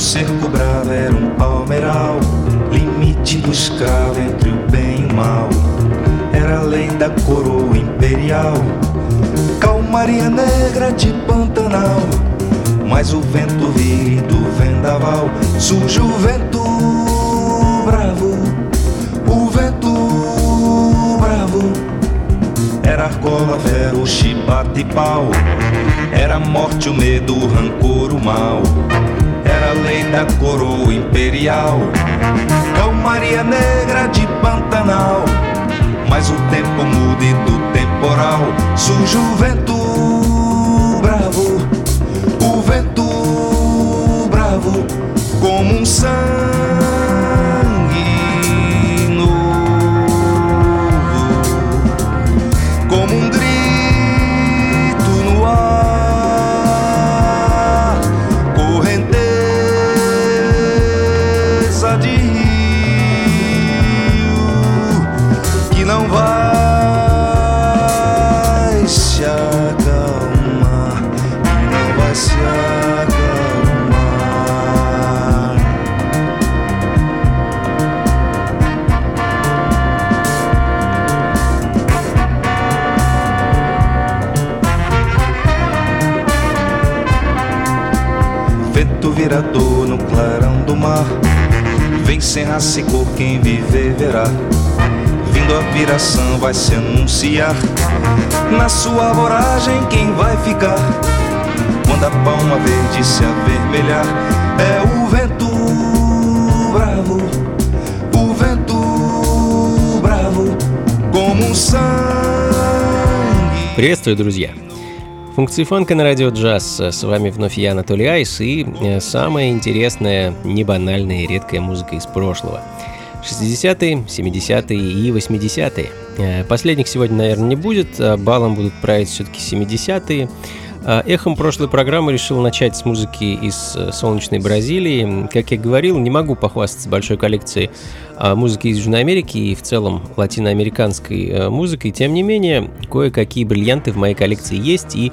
Cerco bravo era um palmeiral, limite do escravo entre o bem e o mal. Era lei da coroa imperial, calmaria negra de Pantanal. Mas o vento vira do vendaval, surge o vento bravo, o vento bravo. Era argola, vera, o chibate pau. Era morte, o medo, o rancor, o mal era lei da coroa imperial. Calmaria negra de Pantanal. Mas o tempo muda e do temporal surge o vento bravo, o vento bravo, como um sangue viver verá. Vindo a viração vai se anunciar. Na sua voragem, quem vai ficar? Quando a palma verde se avermelhar, é o vento bravo, o vento bravo, como um sangue. Приветствую, друзья! Функции фанка на радио джаз. С вами вновь я, Анатолий Айс, и э, самая интересная, небанальная и редкая музыка из прошлого. 60-е, 70-е и 80-е. Э, последних сегодня, наверное, не будет, а балом будут править все-таки 70-е. А, эхом прошлой программы решил начать с музыки из э, солнечной Бразилии. Как я говорил, не могу похвастаться большой коллекцией а, музыки из Южной Америки и в целом латиноамериканской э, музыкой. Тем не менее, кое-какие бриллианты в моей коллекции есть, и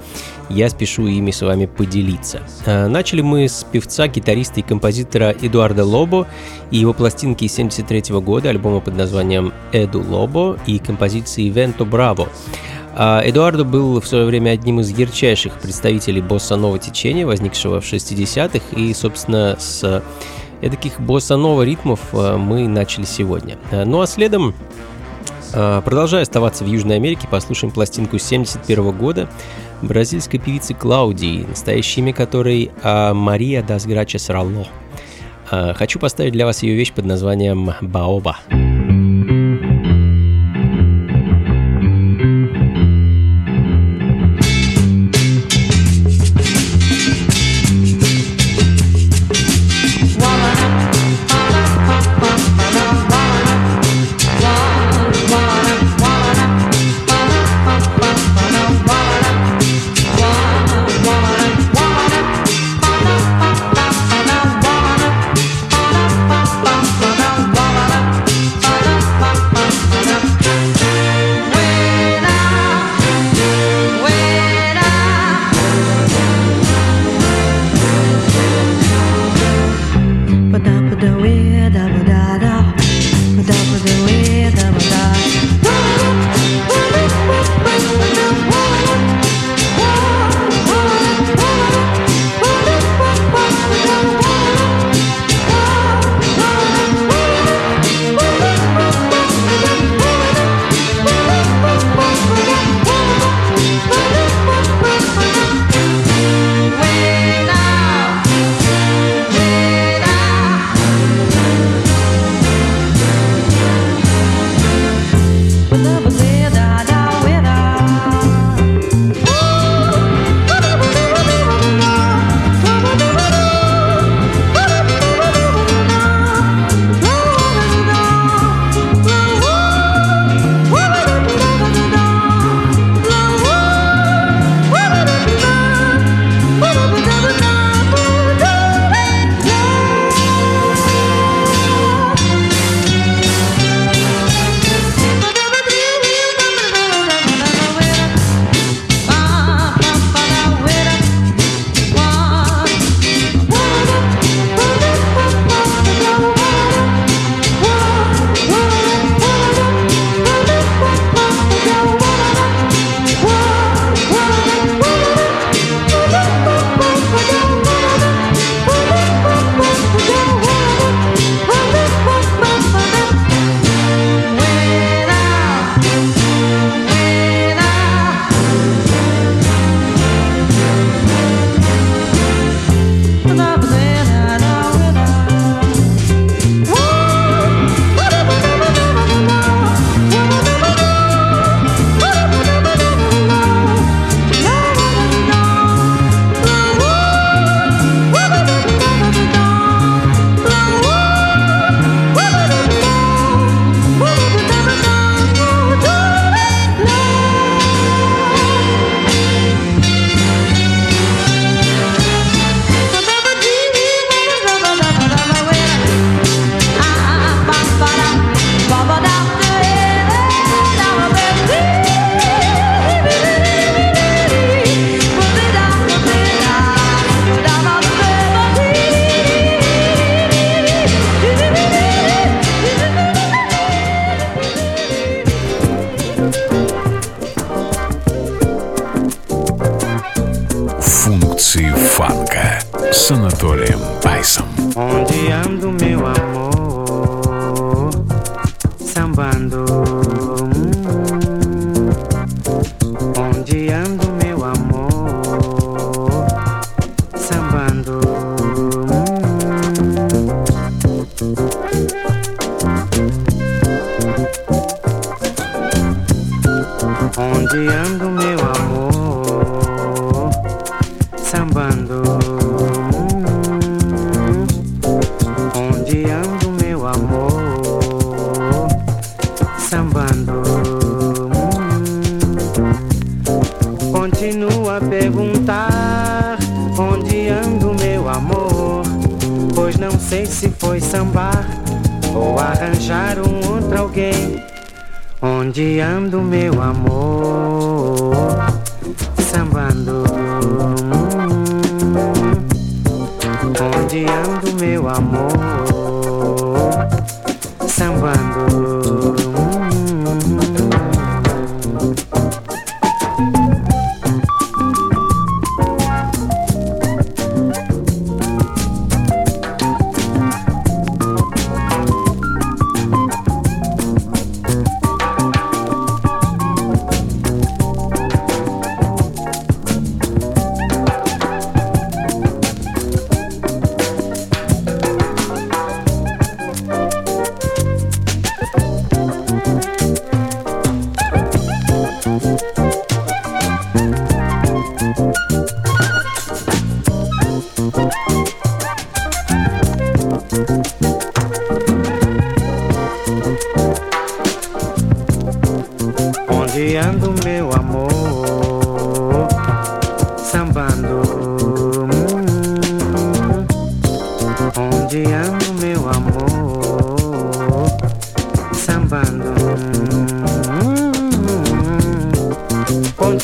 я спешу ими с вами поделиться. А, начали мы с певца, гитариста и композитора Эдуарда Лобо и его пластинки 73 года, альбома под названием «Эду Лобо» и композиции «Венто Браво». Эдуардо был в свое время одним из ярчайших представителей босса-нова течения, возникшего в 60-х, и, собственно, с таких босса-нова ритмов э, мы начали сегодня. Э, ну а следом, продолжая оставаться в Южной Америке, послушаем пластинку 71 года бразильской певицы Клаудии, настоящее имя которой Мария Дас Грачес Ралло. Хочу поставить для вас ее вещь под названием «Баоба». фанка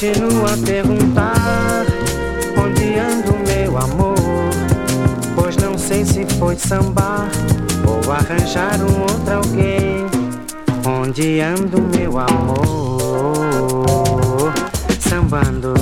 Continua a perguntar onde ando, meu amor, pois não sei se foi sambar ou arranjar um outro alguém. Onde ando, meu amor, sambando.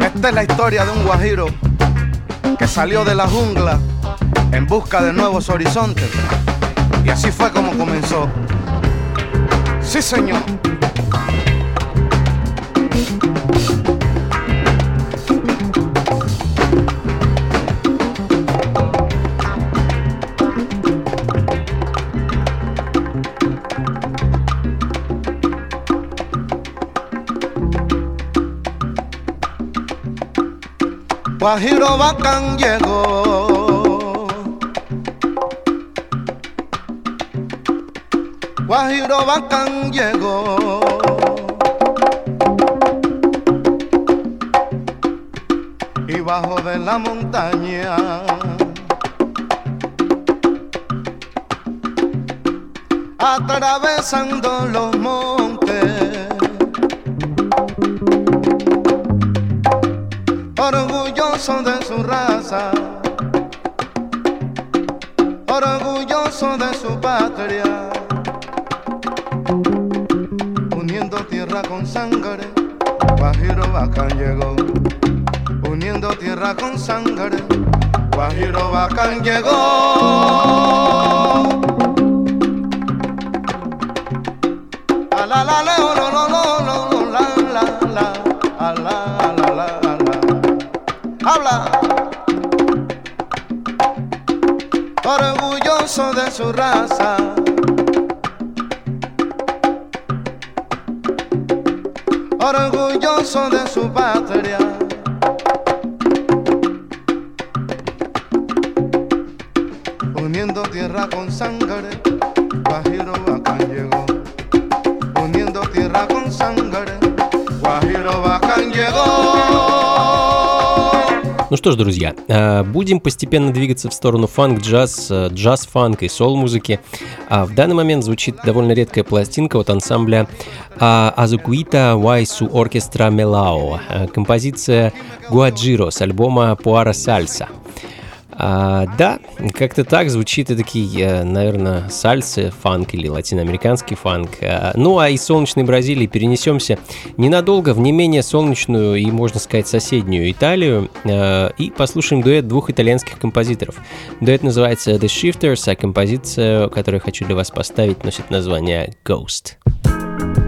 Esta es la historia de un guajiro que salió de la jungla en busca de nuevos horizontes. Y así fue como comenzó. Sí, señor. Guajiro Bacán llegó. Guajiro Bacán llegó. Y bajo de la montaña. Atravesando los montes. Orgulloso de su raza, orgulloso de su patria, uniendo tierra con sangre, Guajiro Bacán llegó, uniendo tierra con sangre, Guajiro Bacán llegó. A la habla orgulloso de su raza. Orgulloso de su patria. Uniendo tierra con sangre, что ж, друзья, э, будем постепенно двигаться в сторону фанк-джаз, э, джаз-фанк и сол-музыки. А в данный момент звучит довольно редкая пластинка от ансамбля Азукуита Вайсу Оркестра Мелао, композиция Гуаджиро с альбома Пуара Сальса. А, да, как-то так звучит и такие, э, наверное, сальсы, фанк или латиноамериканский фанк. А, ну а из солнечной Бразилии перенесемся ненадолго в не менее солнечную и, можно сказать, соседнюю Италию а, и послушаем дуэт двух итальянских композиторов. Дуэт называется The Shifters, а композиция, которую хочу для вас поставить, носит название Ghost. с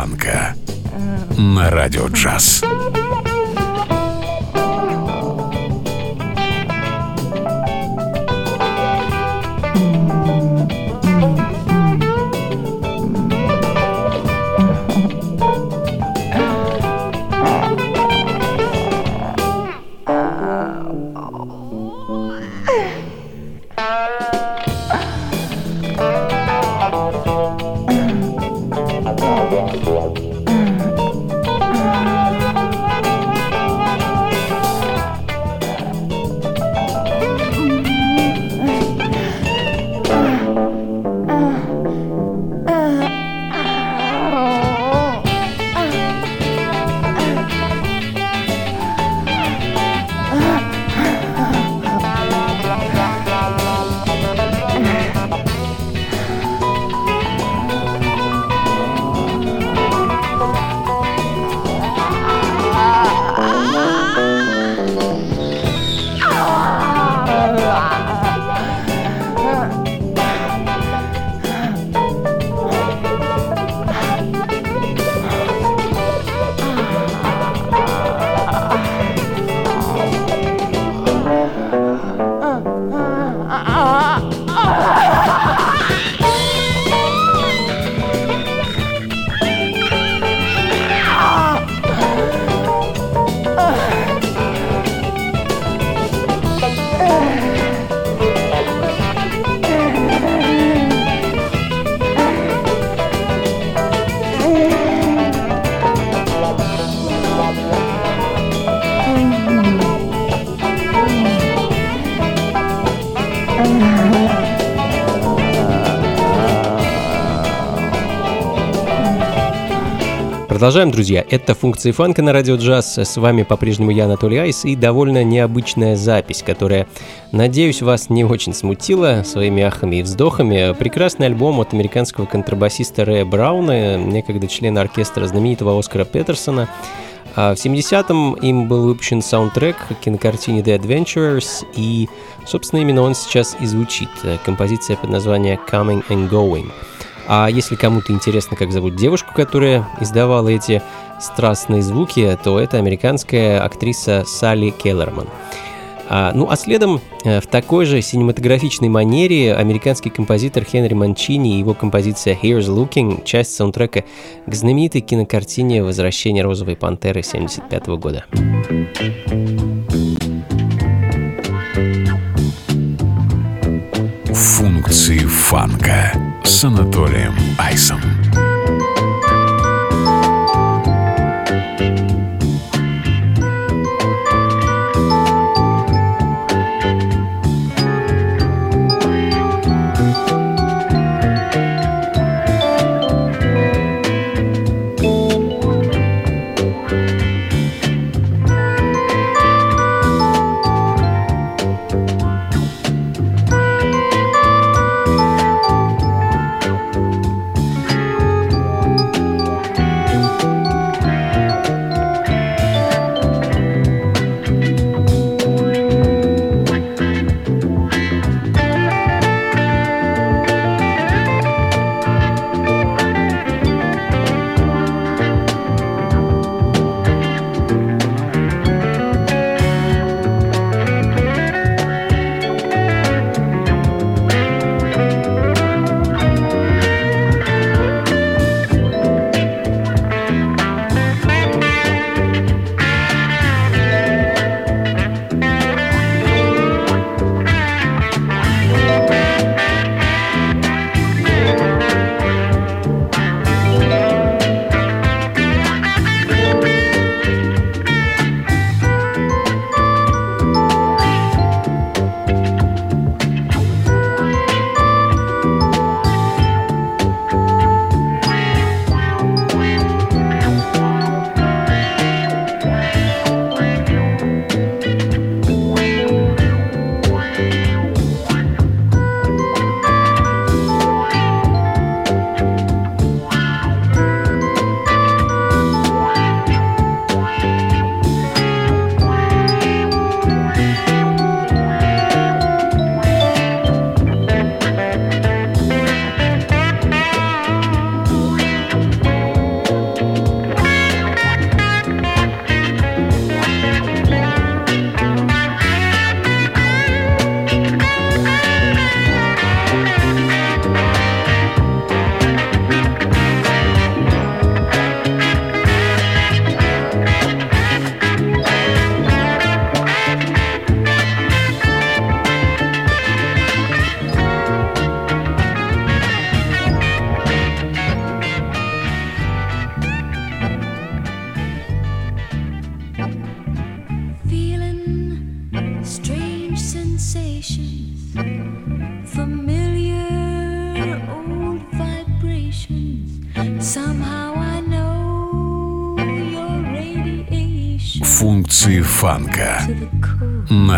фанка на радио джаз. Продолжаем, друзья. Это функции фанка на радио джаз. С вами по-прежнему я, Анатолий Айс, и довольно необычная запись, которая, надеюсь, вас не очень смутила своими ахами и вздохами. Прекрасный альбом от американского контрабасиста Рэя Брауна, некогда члена оркестра знаменитого Оскара Петерсона. А в 70-м им был выпущен саундтрек к кинокартине The Adventurers, и, собственно, именно он сейчас и звучит. Композиция под названием Coming and Going. А если кому-то интересно, как зовут девушку, которая издавала эти страстные звуки, то это американская актриса Салли Келлерман. А, ну а следом э, в такой же синематографичной манере американский композитор Хенри Манчини и его композиция Here's Looking, часть саундтрека к знаменитой кинокартине «Возвращение розовой пантеры» 1975 года. Функции фанка с Анатолием Айсом.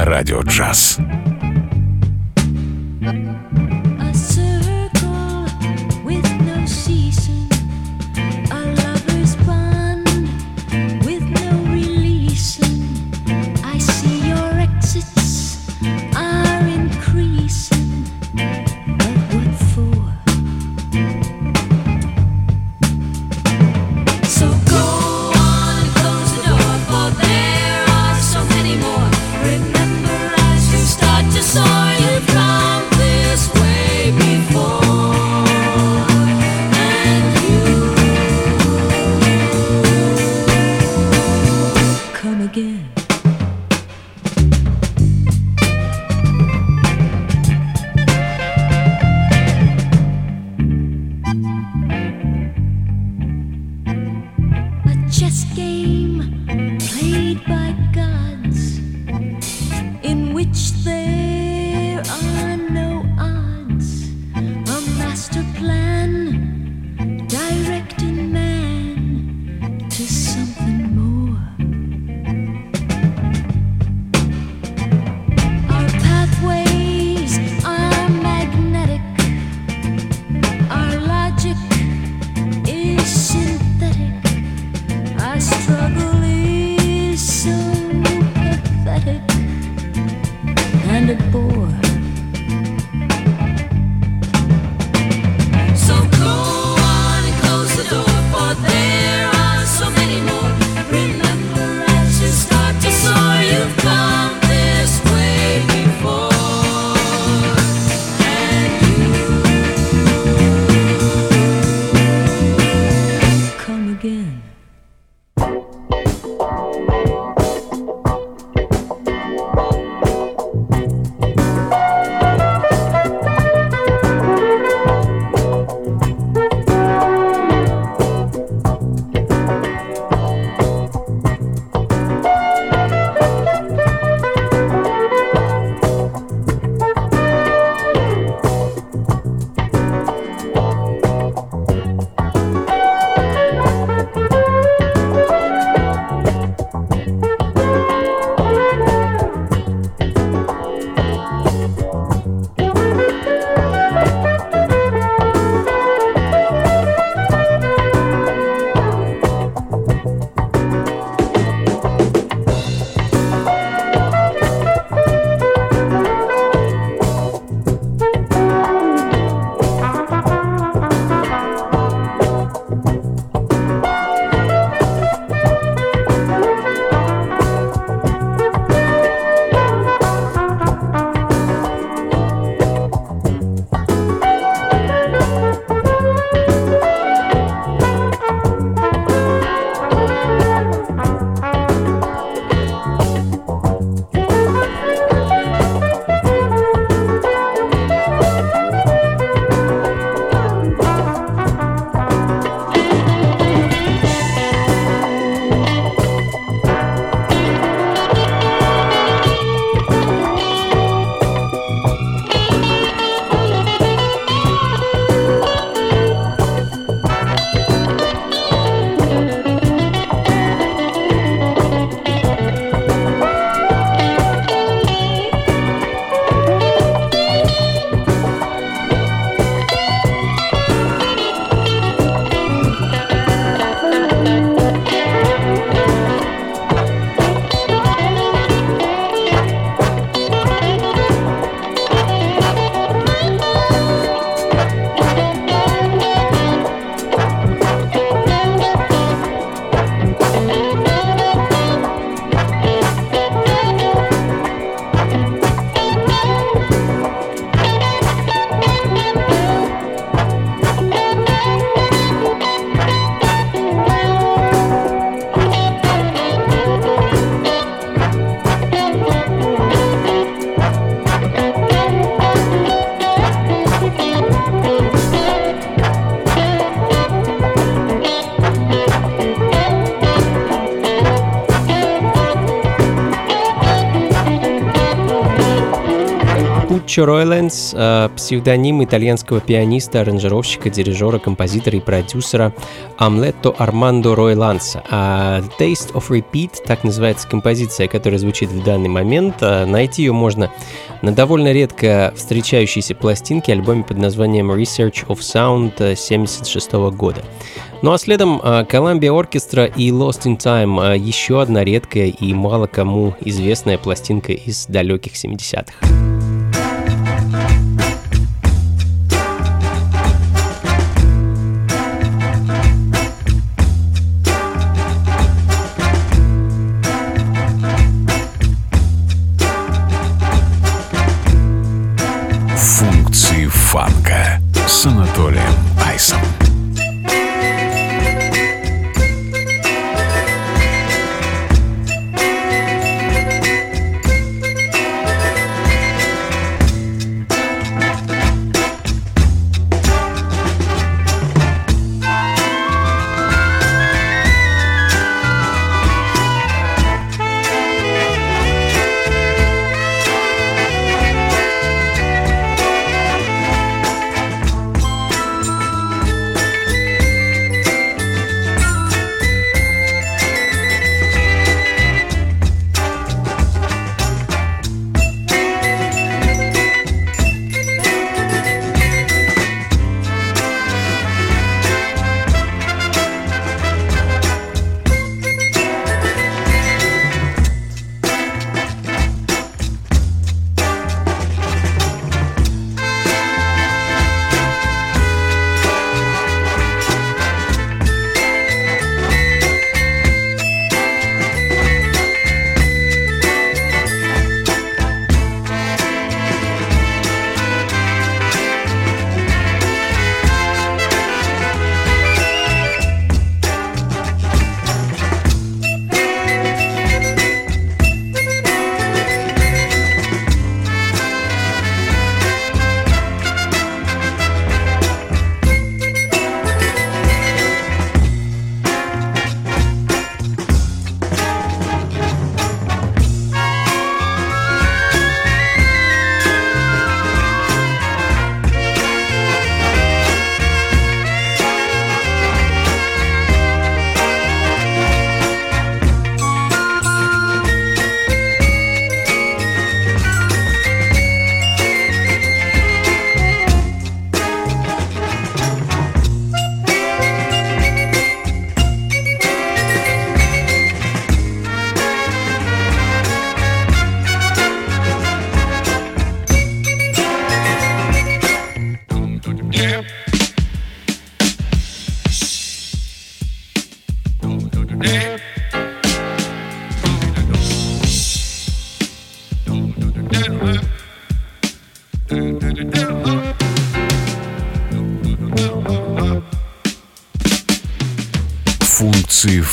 Радио джаз. Лучо Ройленс э, – псевдоним итальянского пианиста, аранжировщика, дирижера, композитора и продюсера Амлетто Армандо Ройланса. А Taste of Repeat – так называется композиция, которая звучит в данный момент. Э, найти ее можно на довольно редко встречающейся пластинке, альбоме под названием Research of Sound 1976 года. Ну а следом Columbia Orchestra и Lost in Time – еще одна редкая и мало кому известная пластинка из далеких 70-х.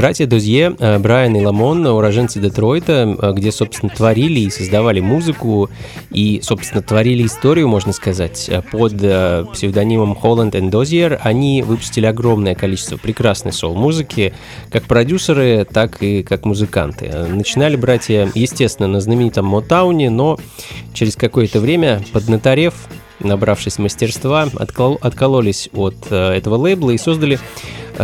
Братья Дозье, э, Брайан и Ламон, уроженцы Детройта, э, где, собственно, творили и создавали музыку, и, собственно, творили историю, можно сказать, э, под псевдонимом Holland and Dozier. Они выпустили огромное количество прекрасной соул-музыки, как продюсеры, так и как музыканты. Начинали братья, естественно, на знаменитом Мотауне, но через какое-то время, поднаторев, набравшись мастерства, откол откололись от этого лейбла и создали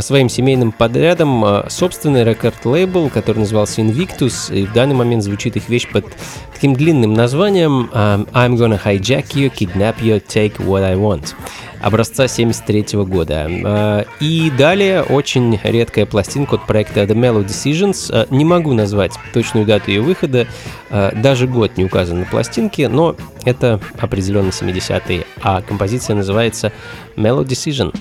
своим семейным подрядом а, собственный рекорд-лейбл, который назывался Invictus, и в данный момент звучит их вещь под таким длинным названием а, I'm gonna hijack you, kidnap you, take what I want образца 73 года. А, и далее очень редкая пластинка от проекта The Mellow Decisions. Не могу назвать точную дату ее выхода, даже год не указан на пластинке, но это определенно 70-е, а композиция называется Mellow Decision.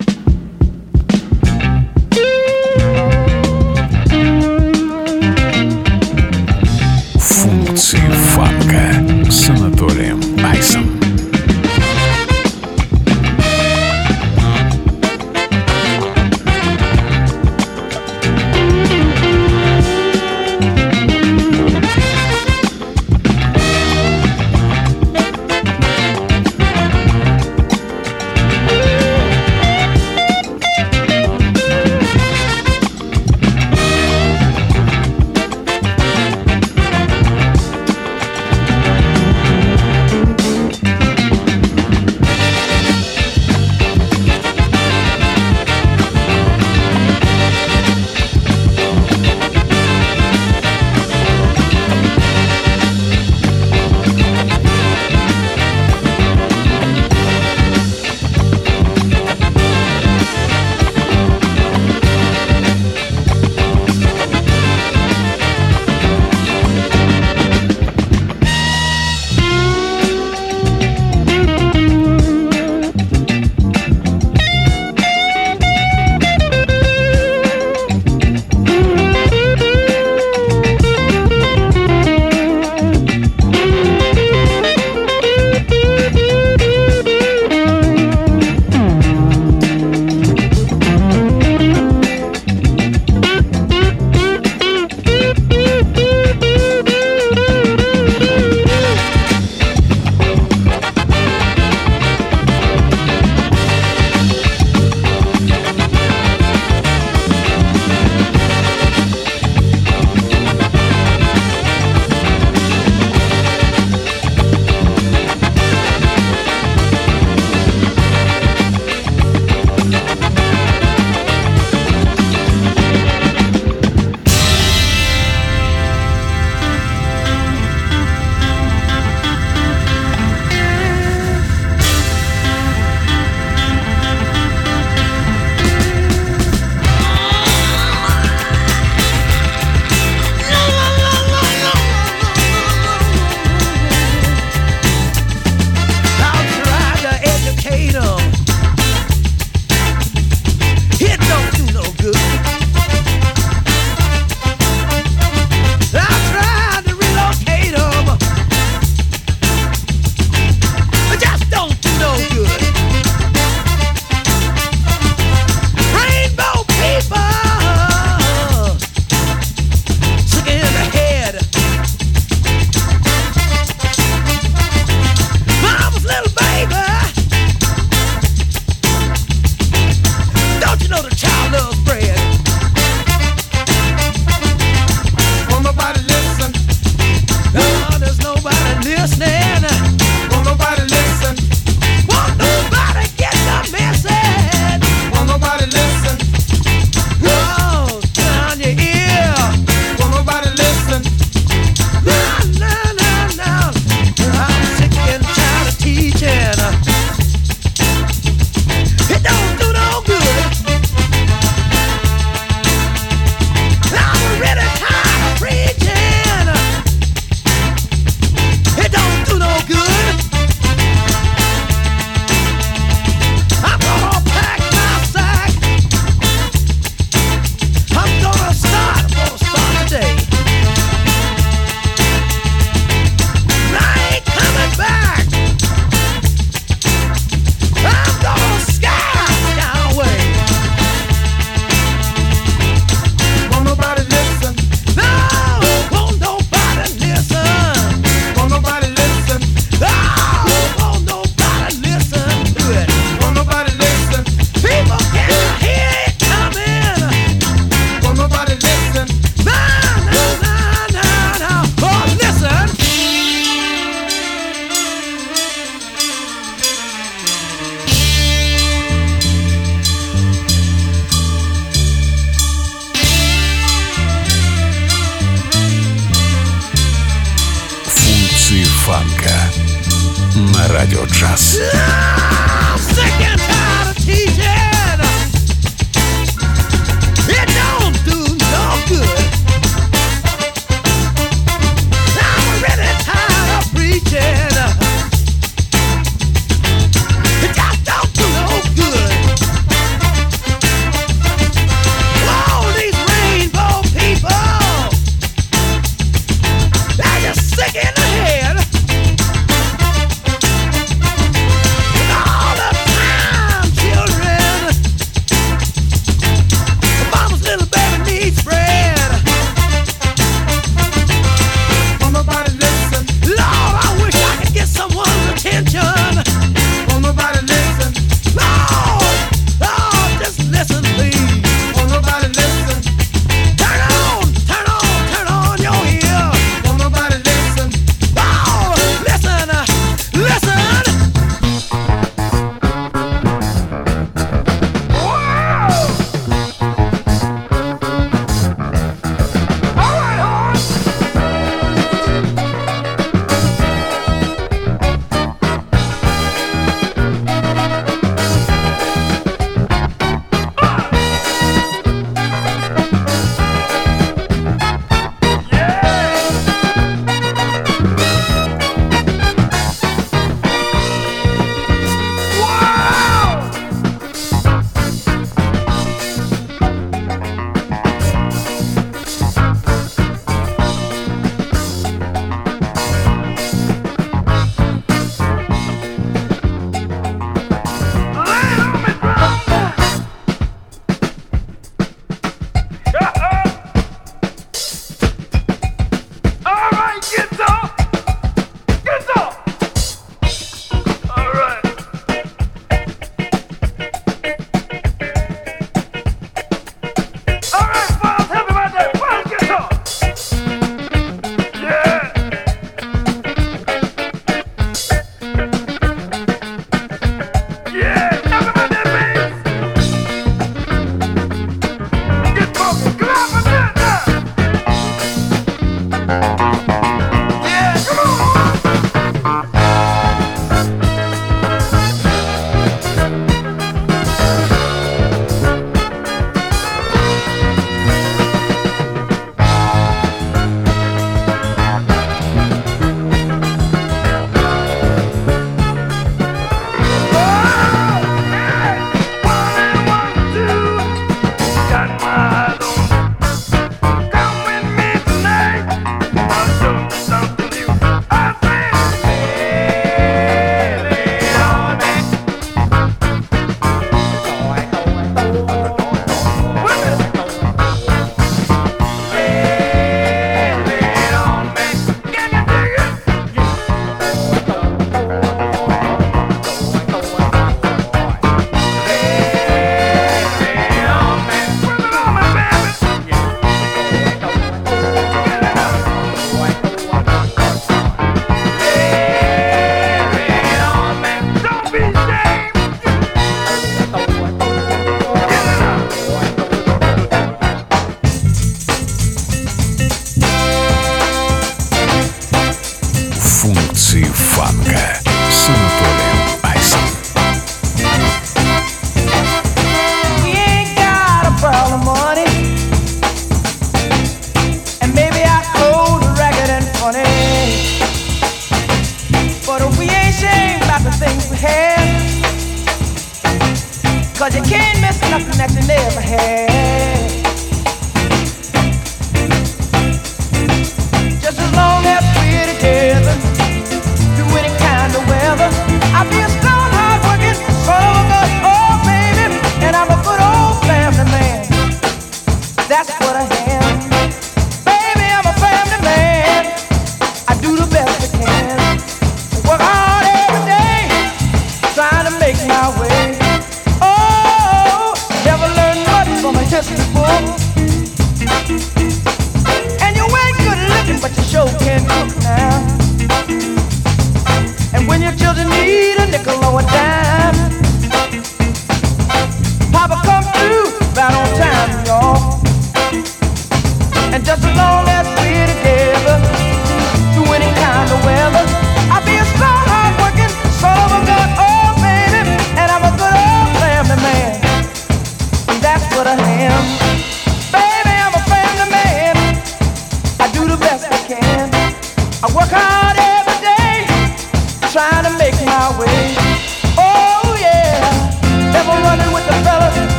Анатолием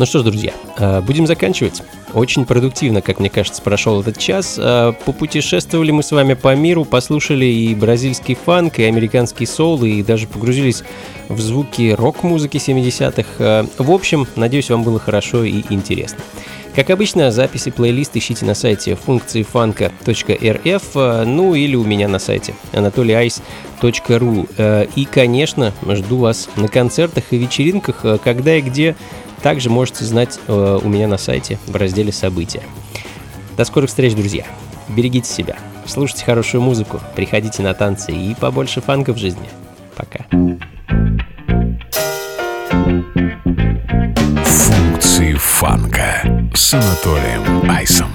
Ну что ж, друзья, э, будем заканчивать. Очень продуктивно, как мне кажется, прошел этот час. Э, попутешествовали мы с вами по миру, послушали и бразильский фанк, и американский соул, и даже погрузились в звуки рок-музыки 70-х. Э, в общем, надеюсь, вам было хорошо и интересно. Как обычно, записи плейлист ищите на сайте функции фанка.рф, ну или у меня на сайте anatolyice.ru. И, конечно, жду вас на концертах и вечеринках, когда и где также можете знать э, у меня на сайте в разделе «События». До скорых встреч, друзья! Берегите себя, слушайте хорошую музыку, приходите на танцы и побольше фанка в жизни. Пока. Функции фанка с Анатолием Айсом.